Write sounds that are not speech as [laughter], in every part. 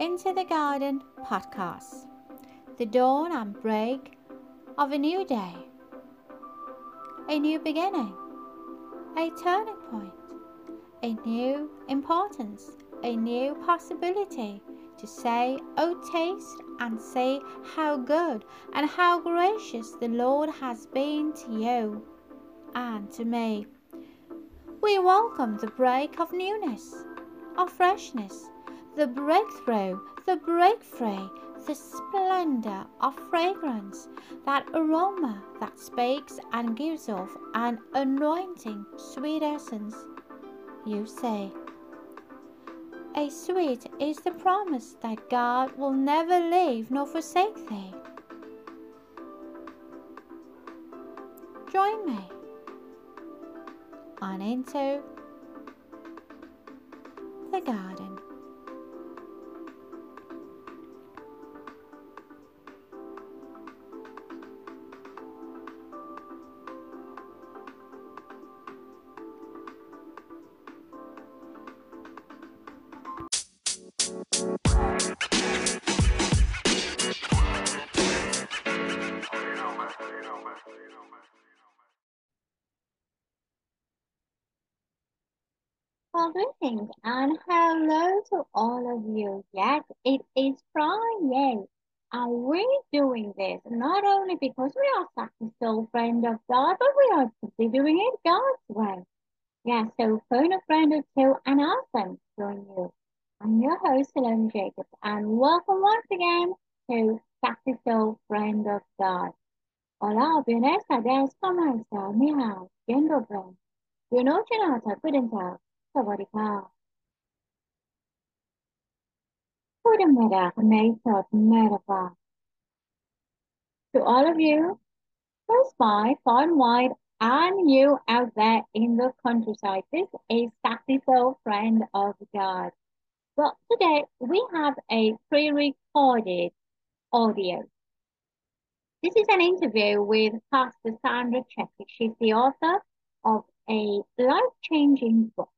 Into the Garden podcast, the dawn and break of a new day, a new beginning, a turning point, a new importance, a new possibility to say, Oh, taste and see how good and how gracious the Lord has been to you and to me. We welcome the break of newness, of freshness, the breakthrough, the breakthrough, the splendor of fragrance, that aroma that speaks and gives off an anointing sweet essence. You say, a sweet is the promise that God will never leave nor forsake thee. Join me on into the garden. Greetings and hello to all of you. Yes, it is Friday, and we're doing this not only because we are such a soul friend of God, but we are simply doing it God's way. Yeah, so phone a friend or two and ask them to join you. I'm your host, Salome Jacobs, and welcome once again to Soul Friend of God. Hola, buenas tardes, ¿cómo está? Ni hao, bien dobre. Buenas noches, nata, guten Tag. สวัสดีค่ะ Good To all of you, close by, far and wide, and you out there in the countryside, this is Sacrificial Friend of God. Well, today we have a pre-recorded audio. This is an interview with Pastor Sandra Chetty. She's the author of a life-changing book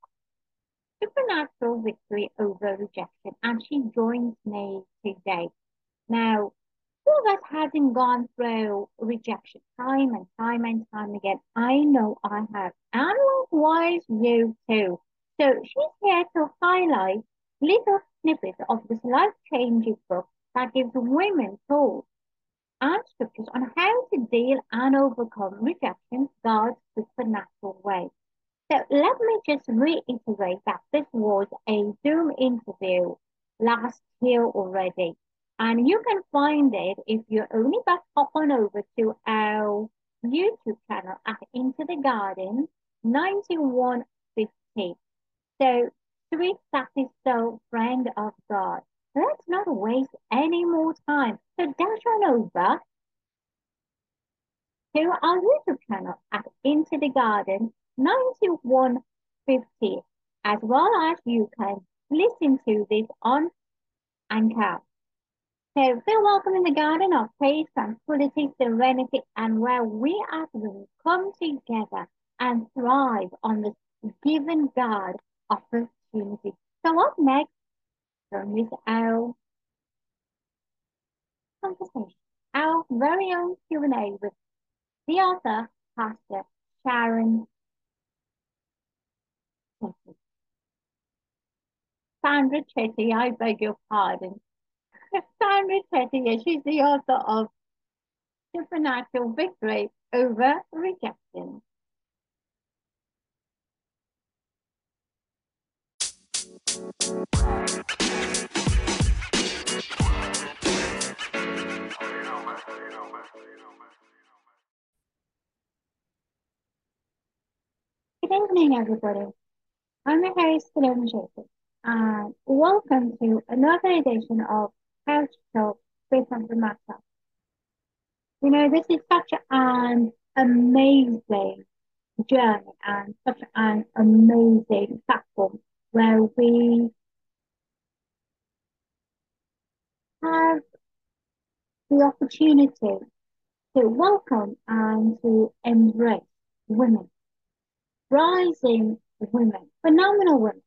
supernatural victory over rejection, and she joins me today. Now, who of us hasn't gone through rejection time and time and time again? I know I have, and likewise you too. So she's here to highlight little snippets of this life-changing book that gives women tools and scriptures on how to deal and overcome rejection God's supernatural way. So let me just reiterate that this was a Zoom interview last year already. And you can find it if you only but hop on over to our YouTube channel at Into the Garden 9150. So, sweet sassy soul friend of God, let's not waste any more time. So dash on over to our YouTube channel at Into the Garden 9150, as well as you can listen to this on Anchor. So feel welcome in the garden of peace, tranquility, serenity, and where we as women come together and thrive on this given God opportunity. So up next, from this our conversation, our very own Q&A with the author, Pastor Sharon Sandra Chetty, I beg your pardon. Sandra Chetty, she's the author of Supernatural Victory Over Rejection. Good evening, everybody. I'm host, Salome Jacobs, and welcome to another edition of Couch Talk with Matter. You know, this is such an amazing journey and such an amazing platform where we have the opportunity to welcome and to embrace women, rising women, phenomenal women,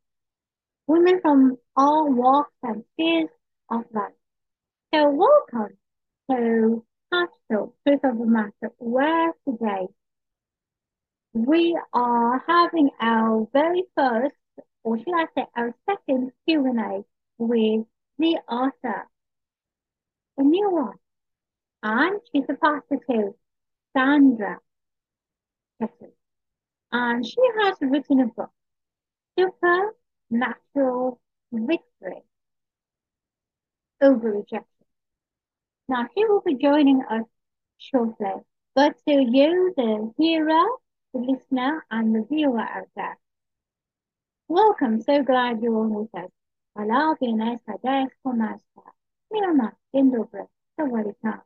women from all walks and spheres of life. So welcome to Heartfelt Truth of the Matter, where today we are having our very first, or should I say our second Q&A with the author, a new one. And she's a too, Sandra. And she has written a book, supernatural victory over rejection. Now, he will be joining us shortly, but to you, the hearer, the listener, and the viewer out there, welcome. So glad you're all with us. Alabi naisadayako masta. Mirama dindobra sawarika.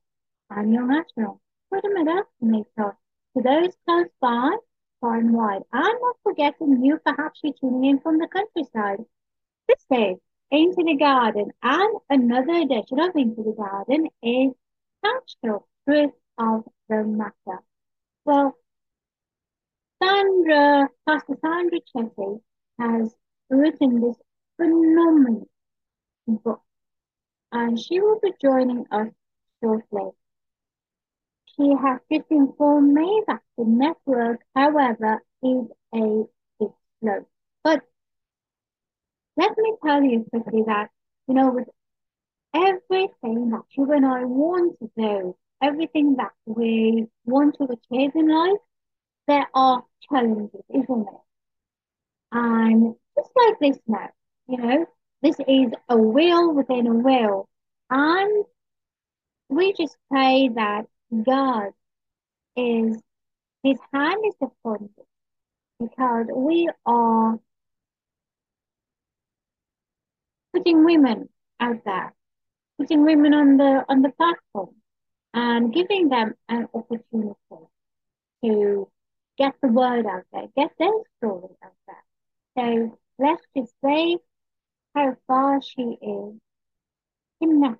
I'm your natural. What a matter, To those close by, far and wide, and not forgetting you perhaps you're tuning in from the countryside. This day, Into the Garden and another edition of Into the Garden is Natural Truth of the Matter. Well, Sandra, Pastor Sandra Chetty has written this phenomenal book and she will be joining us shortly. She has just informed me that the network, however, is a bit slow. But let me tell you quickly that, you know, with everything that you and I want to do, everything that we want to achieve in life, there are challenges, isn't it? And just like this now, you know, this is a will within a will. And we just pray that God is, his hand is upon us because we are putting women out there, putting women on the, on the platform and giving them an opportunity to get the word out there, get their story out there. So let's just say how far she is in that.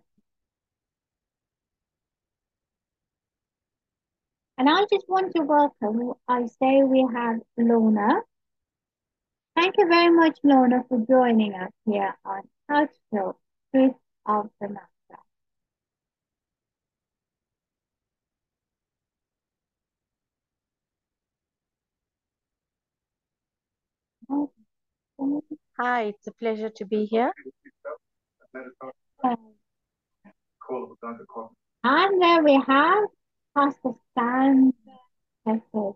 And I just want to welcome, I say we have Lorna. Thank you very much, Lorna, for joining us here on Heartfelt Truth of the Matter. Hi, it's a pleasure to be here. And there we have Pastor Stan Texas.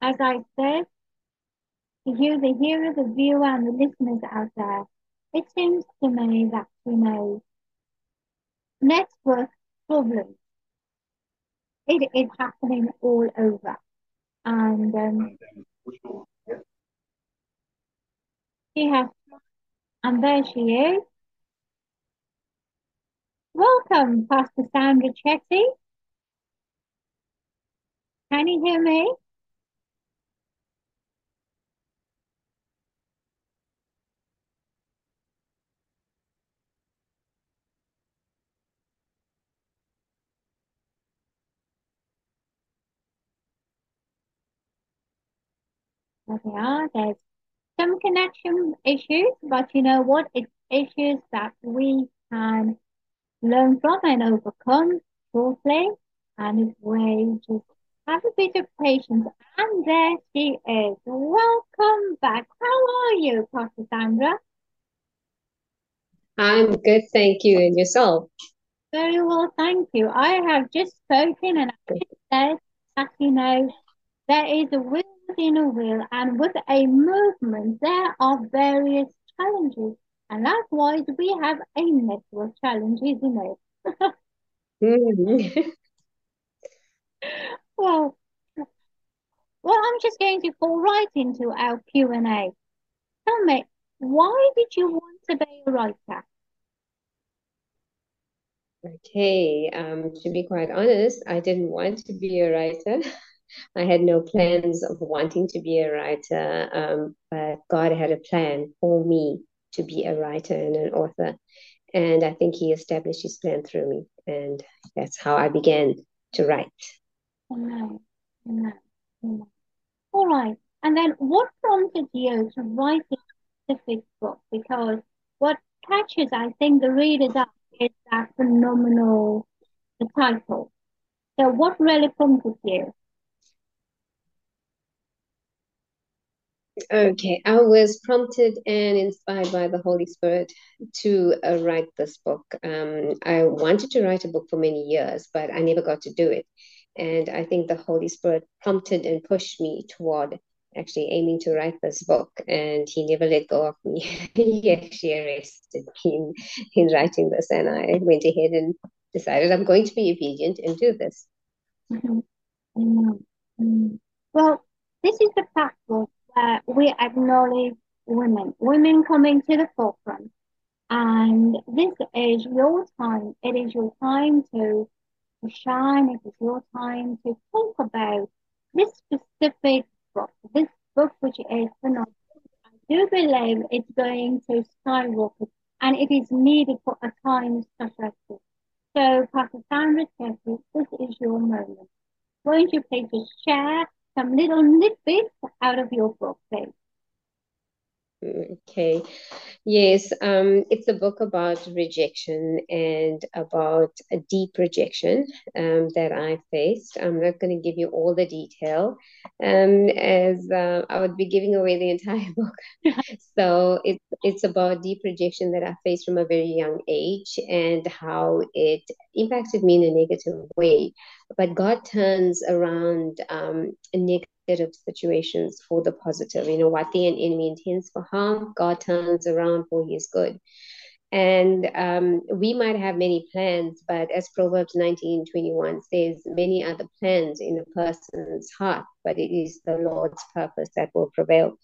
As I said, to you, the hearer, the viewer, and the listeners out there, it seems to me that, you know, network problems, it is happening all over. And um, she has, and there she is. Welcome, Pastor Sandra Chetty. Can you hear me? There we are. There's some connection issues, but you know what? It's issues that we can learn from and overcome shortly. And if we just have a bit of patience, and there she is. Welcome back. How are you, Pastor Sandra? I'm good, thank you. And yourself? Very well, thank you. I have just spoken and I just said that, you know, there is a will within a will, and with a movement, there are various challenges. And likewise, we have a network challenge, isn't it? Mm. [laughs] well, well, I'm just going to fall right into our Q&A. Tell me, why did you want to be a writer? Okay, um, to be quite honest, I didn't want to be a writer. [laughs] I had no plans of wanting to be a writer, um, but God had a plan for me to be a writer and an author. And I think He established His plan through me. And that's how I began to write. All right. And then what prompted you to write this specific book? Because what catches, I think, the readers up is that phenomenal the title. So, what really prompted you? Okay, I was prompted and inspired by the Holy Spirit to uh, write this book. Um, I wanted to write a book for many years, but I never got to do it. And I think the Holy Spirit prompted and pushed me toward actually aiming to write this book. And He never let go of me. [laughs] he actually arrested me in, in writing this. And I went ahead and decided I'm going to be obedient and do this. Mm-hmm. Mm-hmm. Well, this is the platform where we acknowledge women, women coming to the forefront. And this is your time. It is your time to, shine. It is your time to talk about this specific book, this book which is phenomenal. I do believe it's going to skyrocket and it is needed for a time such as this. So, Pastor Sandra this is your moment. Won't you please just share some little nitbits out of your please? Okay. Yes, um, it's a book about rejection and about a deep rejection um, that I faced. I'm not going to give you all the detail, um, as uh, I would be giving away the entire [laughs] book. so it's it's about deep rejection that I faced from a very young age and how it impacted me in a negative way. But God turns around um, a negative negative situations for the positive. You know, what the enemy intends for harm, God turns around for his good. And um, we might have many plans, but as Proverbs 19 21 says, many are the plans in a person's heart, but it is the Lord's purpose that will prevail.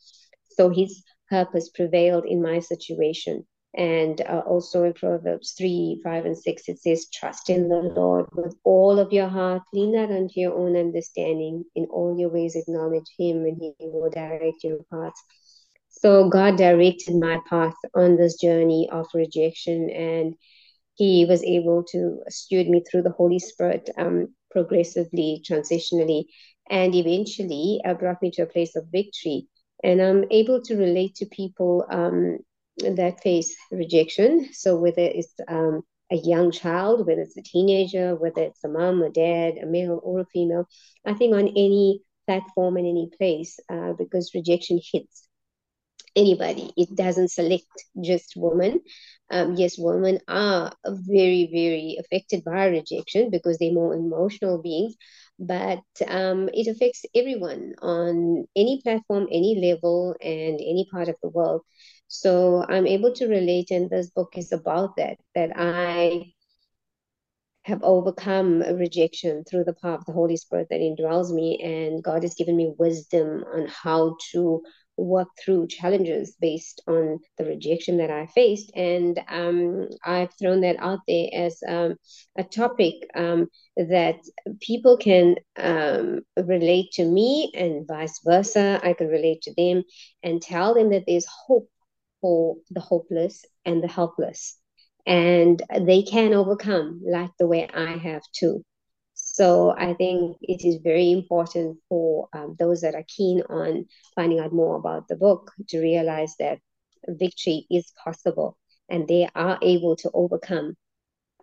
So his purpose prevailed in my situation. And uh, also in Proverbs 3, 5, and 6, it says, Trust in the Lord with all of your heart. Lean not unto your own understanding. In all your ways, acknowledge Him, and He will direct your paths. So God directed my path on this journey of rejection, and He was able to steward me through the Holy Spirit um, progressively, transitionally, and eventually uh, brought me to a place of victory. And I'm able to relate to people um, that face rejection. So whether it's um, a young child, whether it's a teenager, whether it's a mom, a dad, a male or a female, I think on any platform in any place, uh, because rejection hits anybody. It doesn't select just women. Um, yes, women are very, very affected by rejection because they're more emotional beings, but um, it affects everyone on any platform, any level, and any part of the world. So I'm able to relate, and this book is about that, that I have overcome rejection through the power of the Holy Spirit that indwells me, and God has given me wisdom on how to work through challenges based on the rejection that I faced. And um, I've thrown that out there as um, a topic um, that people can um, relate to me and vice versa. I can relate to them and tell them that there's hope for the hopeless and the helpless. And they can overcome like the way I have too. So I think it is very important for um, those that are keen on finding out more about the book to realize that victory is possible and they are able to overcome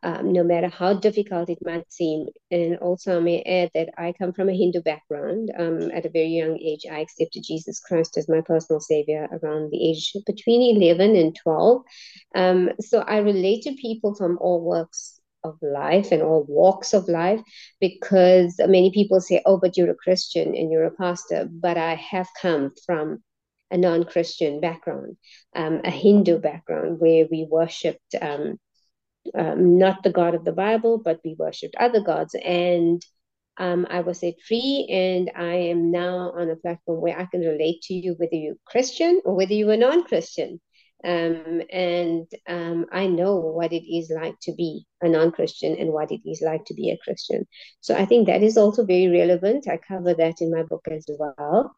um, no matter how difficult it might seem. And also, I may add that I come from a Hindu background. Um, at a very young age, I accepted Jesus Christ as my personal savior around the age between 11 and 12. Um, so I relate to people from all walks of life and all walks of life because many people say, Oh, but you're a Christian and you're a pastor. But I have come from a non Christian background, um, a Hindu background where we worshipped um, not the God of the Bible, but we worshipped other gods. And um, I was set free, and I am now on a platform where I can relate to you, whether you're Christian or whether you are non Christian. Um, and um, I know what it is like to be a non Christian and what it is like to be a Christian. So I think that is also very relevant. I cover that in my book as well.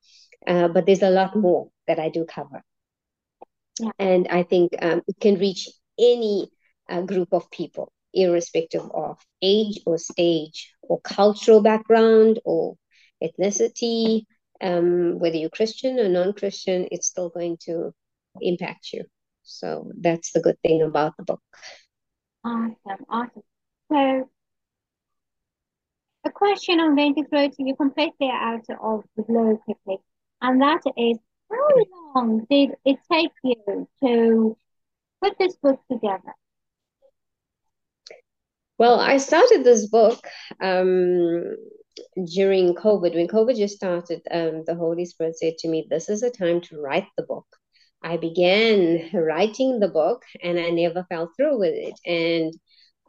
Uh, but there's a lot more that I do cover. Yeah. And I think um, it can reach any a group of people, irrespective of age or stage or cultural background or ethnicity. um, whether you're Christian or non-Christian, it's still going to impact you. So that's the good thing about the book. Awesome, awesome. So, a question I'm going to throw to you completely out of the blue quickly, and that is, how long did it take you to put this book together? Well, I started this book um, during COVID. When COVID just started, um, the Holy Spirit said to me, This is a time to write the book. I began writing the book and I never fell through with it. And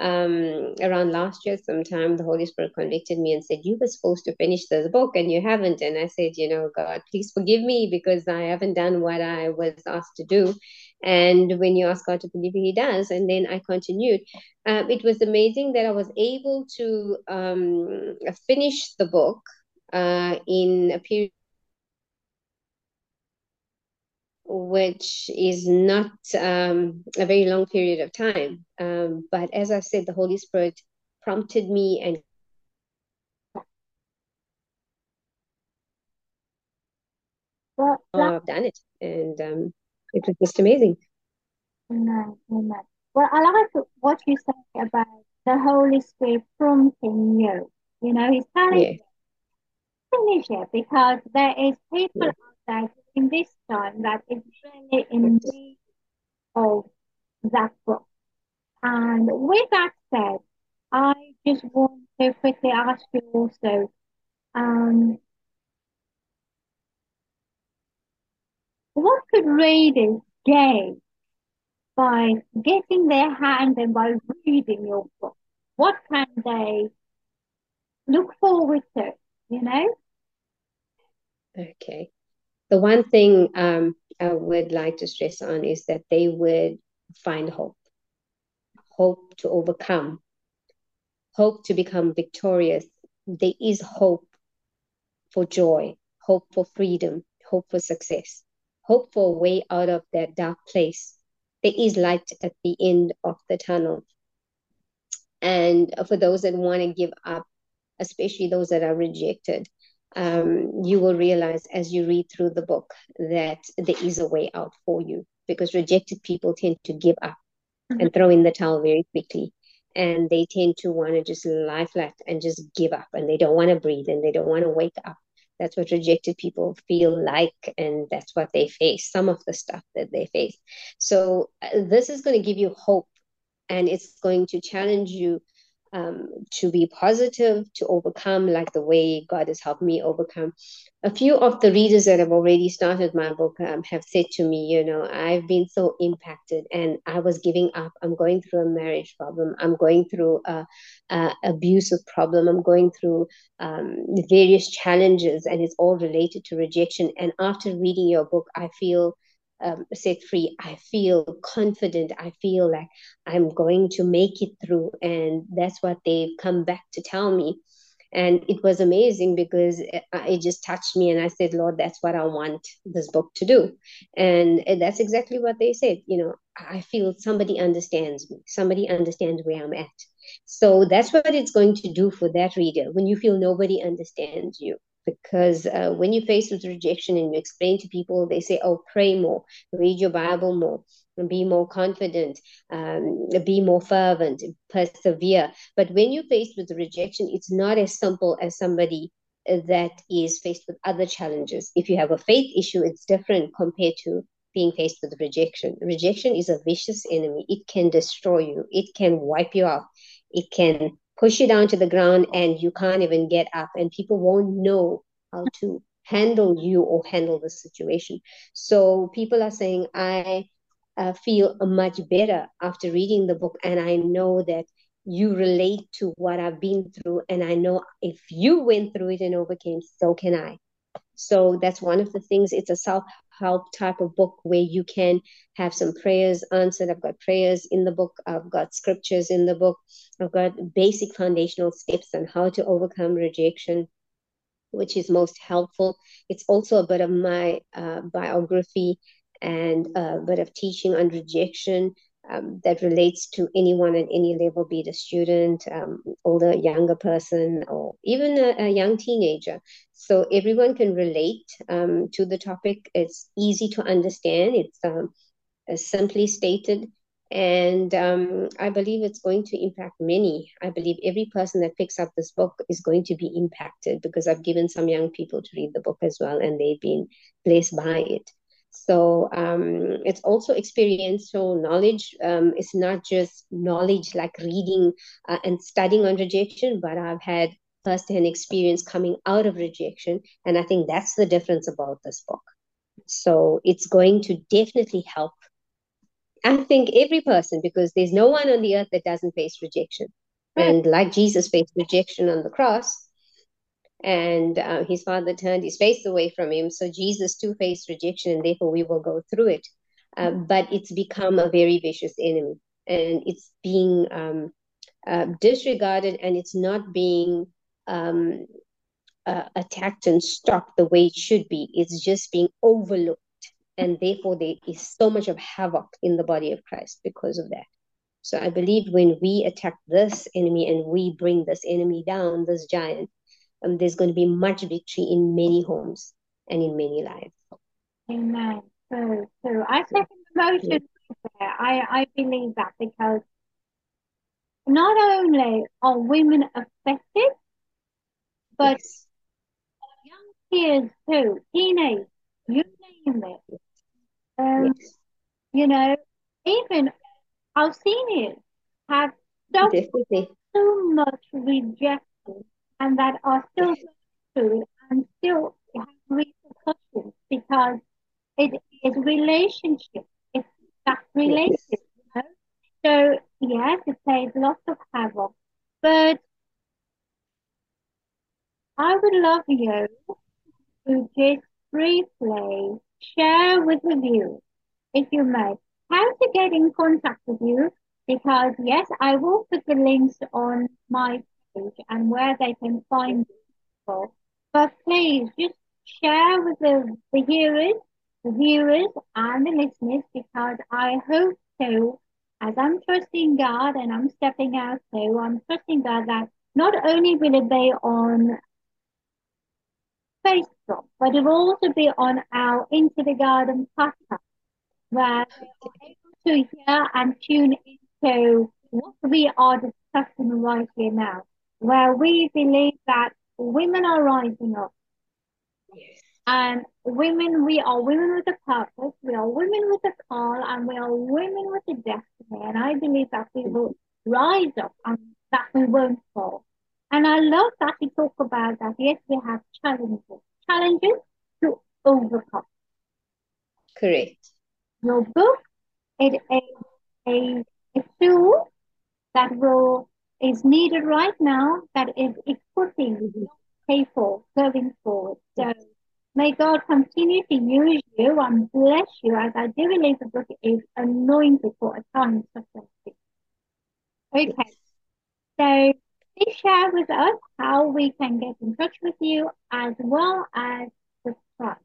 um, around last year, sometime, the Holy Spirit convicted me and said, You were supposed to finish this book and you haven't. And I said, You know, God, please forgive me because I haven't done what I was asked to do. And when you ask God to you, He does. And then I continued. Um, it was amazing that I was able to um, finish the book uh, in a period which is not um, a very long period of time. Um, but as I said, the Holy Spirit prompted me and Well, I've done it. And um, it was just amazing. amen, amen. Well, I like what you said about the Holy Spirit prompting you. You know, He's telling Yeah. you, finish it because there is people out there in this time that is really in need of that book. And with that said, I just want to quickly ask you also, um, what could readers gain by getting their hand and by reading your book? What can they look forward to? You know? Okay. The one thing um, I would like to stress on is that they would find hope, hope to overcome, hope to become victorious. There is hope for joy, hope for freedom, hope for success, hope for a way out of that dark place. There is light at the end of the tunnel. And for those that want to give up, especially those that are rejected, um, you will realize as you read through the book that there is a way out for you because rejected people tend to give up and throw in the towel very quickly. And they tend to want to just lie flat and just give up and they don't want to breathe and they don't want to wake up. That's what rejected people feel like, and that's what they face, some of the stuff that they face. So, uh, this is going to give you hope and it's going to challenge you um, to be positive, to overcome, like the way God has helped me overcome. A few of the readers that have already started my book um, have said to me, you know, I've been so impacted and I was giving up. I'm going through a marriage problem. I'm going through a, a abusive problem. I'm going through um, various challenges and it's all related to rejection. And after reading your book, I feel um, set free. I feel confident. I feel like I'm going to make it through. And that's what they've come back to tell me. And it was amazing because it, it just touched me. And I said, Lord, that's what I want this book to do. And that's exactly what they said. You know, I feel somebody understands me, somebody understands where I'm at. So that's what it's going to do for that reader when you feel nobody understands you because uh, when you face with rejection and you explain to people, they say, oh, pray more, read your Bible more, be more confident, um, be more fervent, persevere. But when you're faced with rejection, it's not as simple as somebody that is faced with other challenges. If you have a faith issue, it's different compared to being faced with rejection. Rejection is a vicious enemy. It can destroy you, it can wipe you out, it can push you down to the ground and you can't even get up. And people won't know how to handle you or handle the situation. So people are saying i uh, feel much better after reading the book and i know that you relate to what i've been through and i know if you went through it and overcame so can i so that's one of the things it's a self help type of book where you can have some prayers answered. I've got prayers in the book, I've got scriptures in the book, I've got basic foundational steps on how to overcome rejection, which is most helpful. It's also a bit of my uh, biography and a bit of teaching on rejection. Um, that relates to anyone at any level, be it a student, um, older, younger person, or even a, a, young teenager. So everyone can relate um, to the topic. It's easy to understand. It's um, simply stated. And um, I believe it's going to impact many. I believe every person that picks up this book is going to be impacted because I've given some young people to read the book as well, and they've been blessed by it. So um, it's also experiential knowledge. Um, it's not just knowledge like reading uh, and studying on rejection, but I've had firsthand experience coming out of rejection. And I think that's the difference about this book. So it's going to definitely help. I think every person, because there's no one on the earth that doesn't face rejection. And like Jesus faced rejection on the cross, and uh, his father turned his face away from him. So Jesus too faced rejection, and therefore we will go through it. Uh, but it's become a very vicious enemy, and it's being um, uh, disregarded, and it's not being um, uh, attacked and stopped the way it should be. It's just being overlooked, and therefore there is so much of havoc in the body of Christ because of that. So I believe when we attack this enemy and we bring this enemy down, this giant, um, there's going to be much victory in many homes and in many lives. Amen. So, so I second the motion. Yeah. I, I believe that because not only are women affected, but yes. young kids too, teenage, you name it. Um, yes. You know, even our seniors have so, so much rejection and that are still through and still have repercussions because it is relationship. It's that relationship. You know? So yes, it plays lots of havoc. But I would love you to just briefly share with the viewers, if you may, how to get in contact with you. Because yes, I will put the links on my and where they can find people. But please just share with the, the viewers, the viewers and the listeners because I hope to, as I'm trusting God and I'm stepping out too, I'm trusting God that not only will it be on Facebook, but it will also be on our Into the Garden podcast where are able to hear and tune into what we are discussing right here now where we believe that women are rising up. Yes. And women, we are women with a purpose, we are women with a call, and we are women with a destiny. And I believe that we will rise up and that we won't fall. And I love that you talk about that. Yes, we have challenges, challenges to overcome. Correct. Your book, it is a, a, a tool that will is needed right now that is equipping people going forward. So may God continue to use you and bless you as I do believe the book is anointed for a time such as this. Okay. So please share with us how we can get in touch with you as well as subscribe.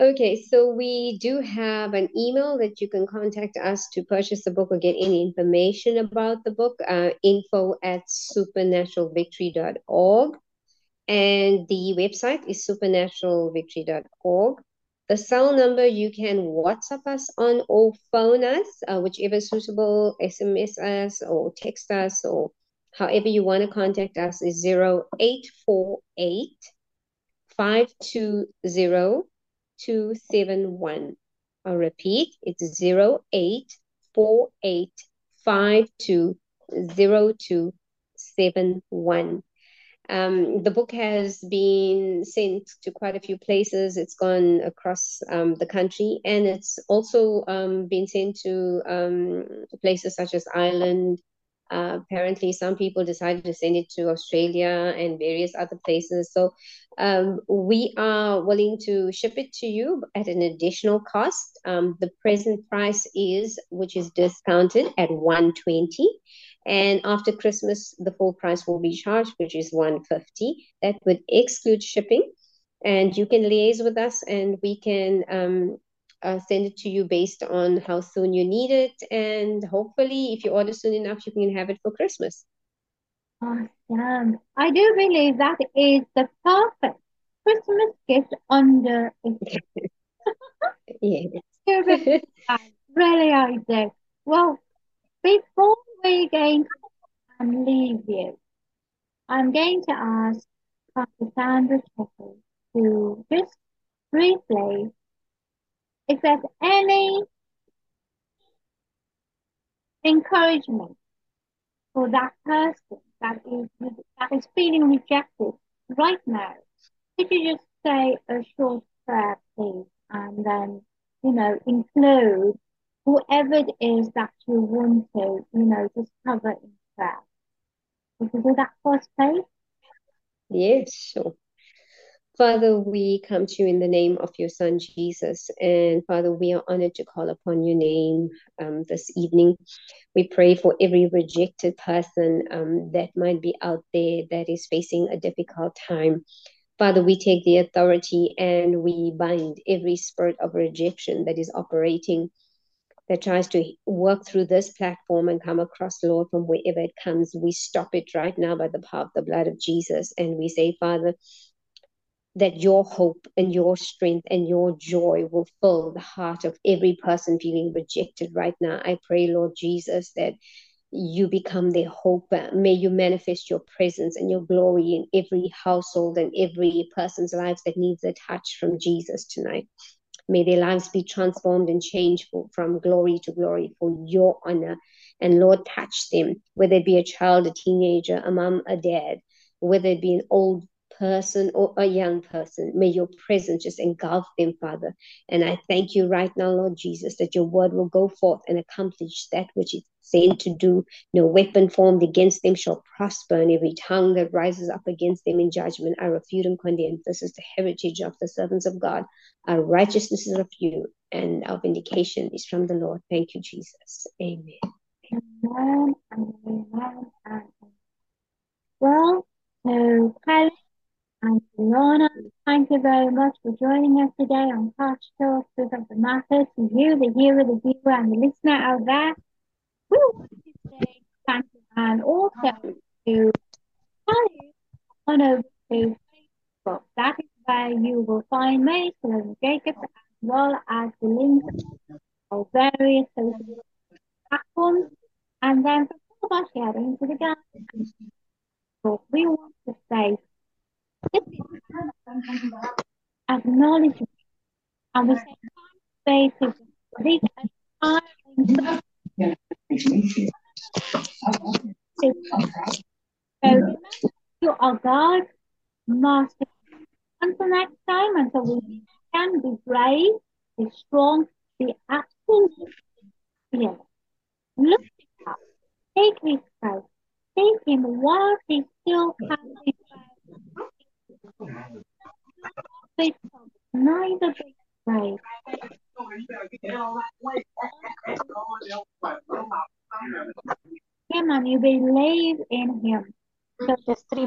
Okay, so we do have an email that you can contact us to purchase the book or get any information about the book, uh, info at supernaturalvictory.org. And the website is supernaturalvictory.org. The cell number you can WhatsApp us on or phone us, uh, whichever suitable, SMS us or text us or however you want to contact us is 0848 520 271. I'll repeat, it's 0848520271. Um, the book has been sent to quite a few places. It's gone across um, the country, and it's also um, been sent to um, places such as Ireland, uh, apparently, some people decided to send it to Australia and various other places. So um, we are willing to ship it to you at an additional cost. Um, the present price is, which is discounted at 120 and after Christmas, the full price will be charged, which is 150 That would exclude shipping. And you can liaise with us and we can um, uh, send it to you based on how soon you need it. And hopefully, if you order soon enough, you can have it for Christmas. Awesome. I do believe that is the perfect Christmas gift under [laughs] yes. [laughs] really, I do. Well, before we're going to leave you, I'm going to ask Pastor Sandra Tucker to just briefly, if there's any encouragement for that person that is that is feeling rejected right now, could you just say a short prayer, please, and then you know include whoever it is that you want to, you know, just cover in prayer. Would you do that first, please? Yes, sure. Father, we come to you in the name of your Son Jesus. And Father, we are honored to call upon your name um, this evening. We pray for every rejected person um, that might be out there that is facing a difficult time. Father, we take the authority and we bind every spirit of rejection that is operating, that tries to work through this platform and come across, Lord, from wherever it comes. We stop it right now by the power of the blood of Jesus. And we say, Father, that your hope and your strength and your joy will fill the heart of every person feeling rejected right now. I pray, Lord Jesus, that you become their hope. May you manifest your presence and your glory in every household and every person's lives that needs a touch from Jesus tonight. May their lives be transformed and changed from glory to glory for your honor. And Lord, touch them, whether it be a child, a teenager, a mom, a dad, whether it be an old person or a young person. May your presence just engulf them, Father. And I thank you right now, Lord Jesus, that your word will go forth and accomplish that which it's sent to do. No weapon formed against them shall prosper, and every tongue that rises up against them in judgment, I refute and condemn. This is the heritage of the servants of God. Our righteousness is of you, and our vindication is from the Lord. Thank you, Jesus. Amen. Amen. Amen. Well, um, so Kylie and Lorna, thank you very much for joining us today on Touch Talk Truth of the Matter. To you, the hearer, the viewer, and the listener out there, we want to say thank you and also to you on over to Facebook. That is where you will find me, Selena Jacobs, as well as the links of various social platforms. And then for all of us heading to the garden, we want to say acknowledgement and we say basis these are so you are God, Master. Until next time, until we can be brave, be strong, be absolutely fearless. Look at Take his faith. Take him while he still has his faith. Neither be afraid. Him and you believe in him. So, Just three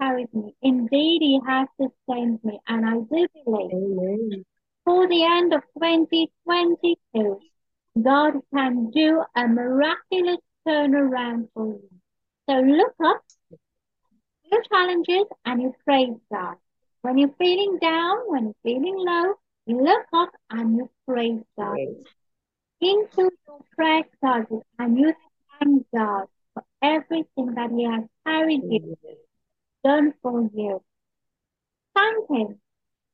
carried me. Indeed, He has sustained me. And I do believe Amen. for the end of 2022, God can do a miraculous turnaround for you. So look up your challenges and you praise God. When you're feeling down, when you're feeling low, you look up and you praise God. Into your prayer closet and you thank God for everything that He has carried you, done for you. Thank Him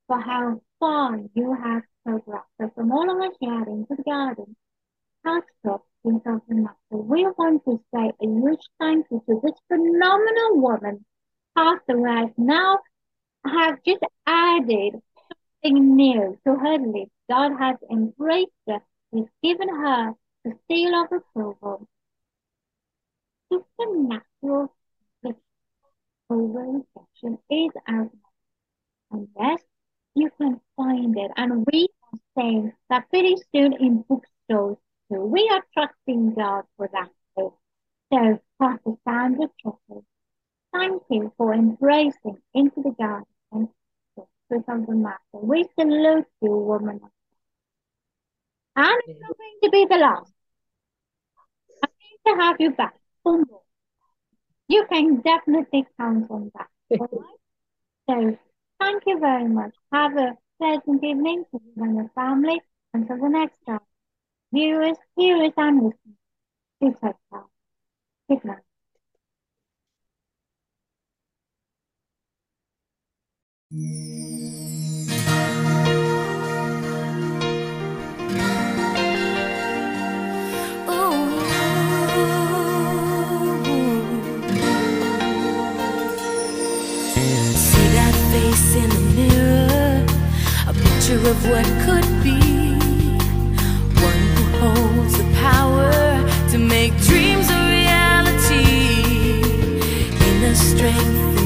for how far you have progressed. From all of us here into the garden, Talk in matter. We want to say a huge thank you to this phenomenal woman, Pastor Rice. Now have just added something new to her list. God has embraced her He's given her the seal of approval. Supernatural over section is out and yes, you can find it and we are saying that pretty soon in bookstores too. We are trusting God for that too. So, Pastor Sandra Trussell, thank you for embracing into the garden and truth of the matter. We salute you, woman. And it's not going to be the last. I'm going to have you back for more. You can definitely count on that. [laughs] Right? So, thank you very much. Have a pleasant evening to you and your family. Until the next time. Viewers, viewers, and listeners, take care. Good night. Picture of what could be. One who holds the power to make dreams a reality. Inner strength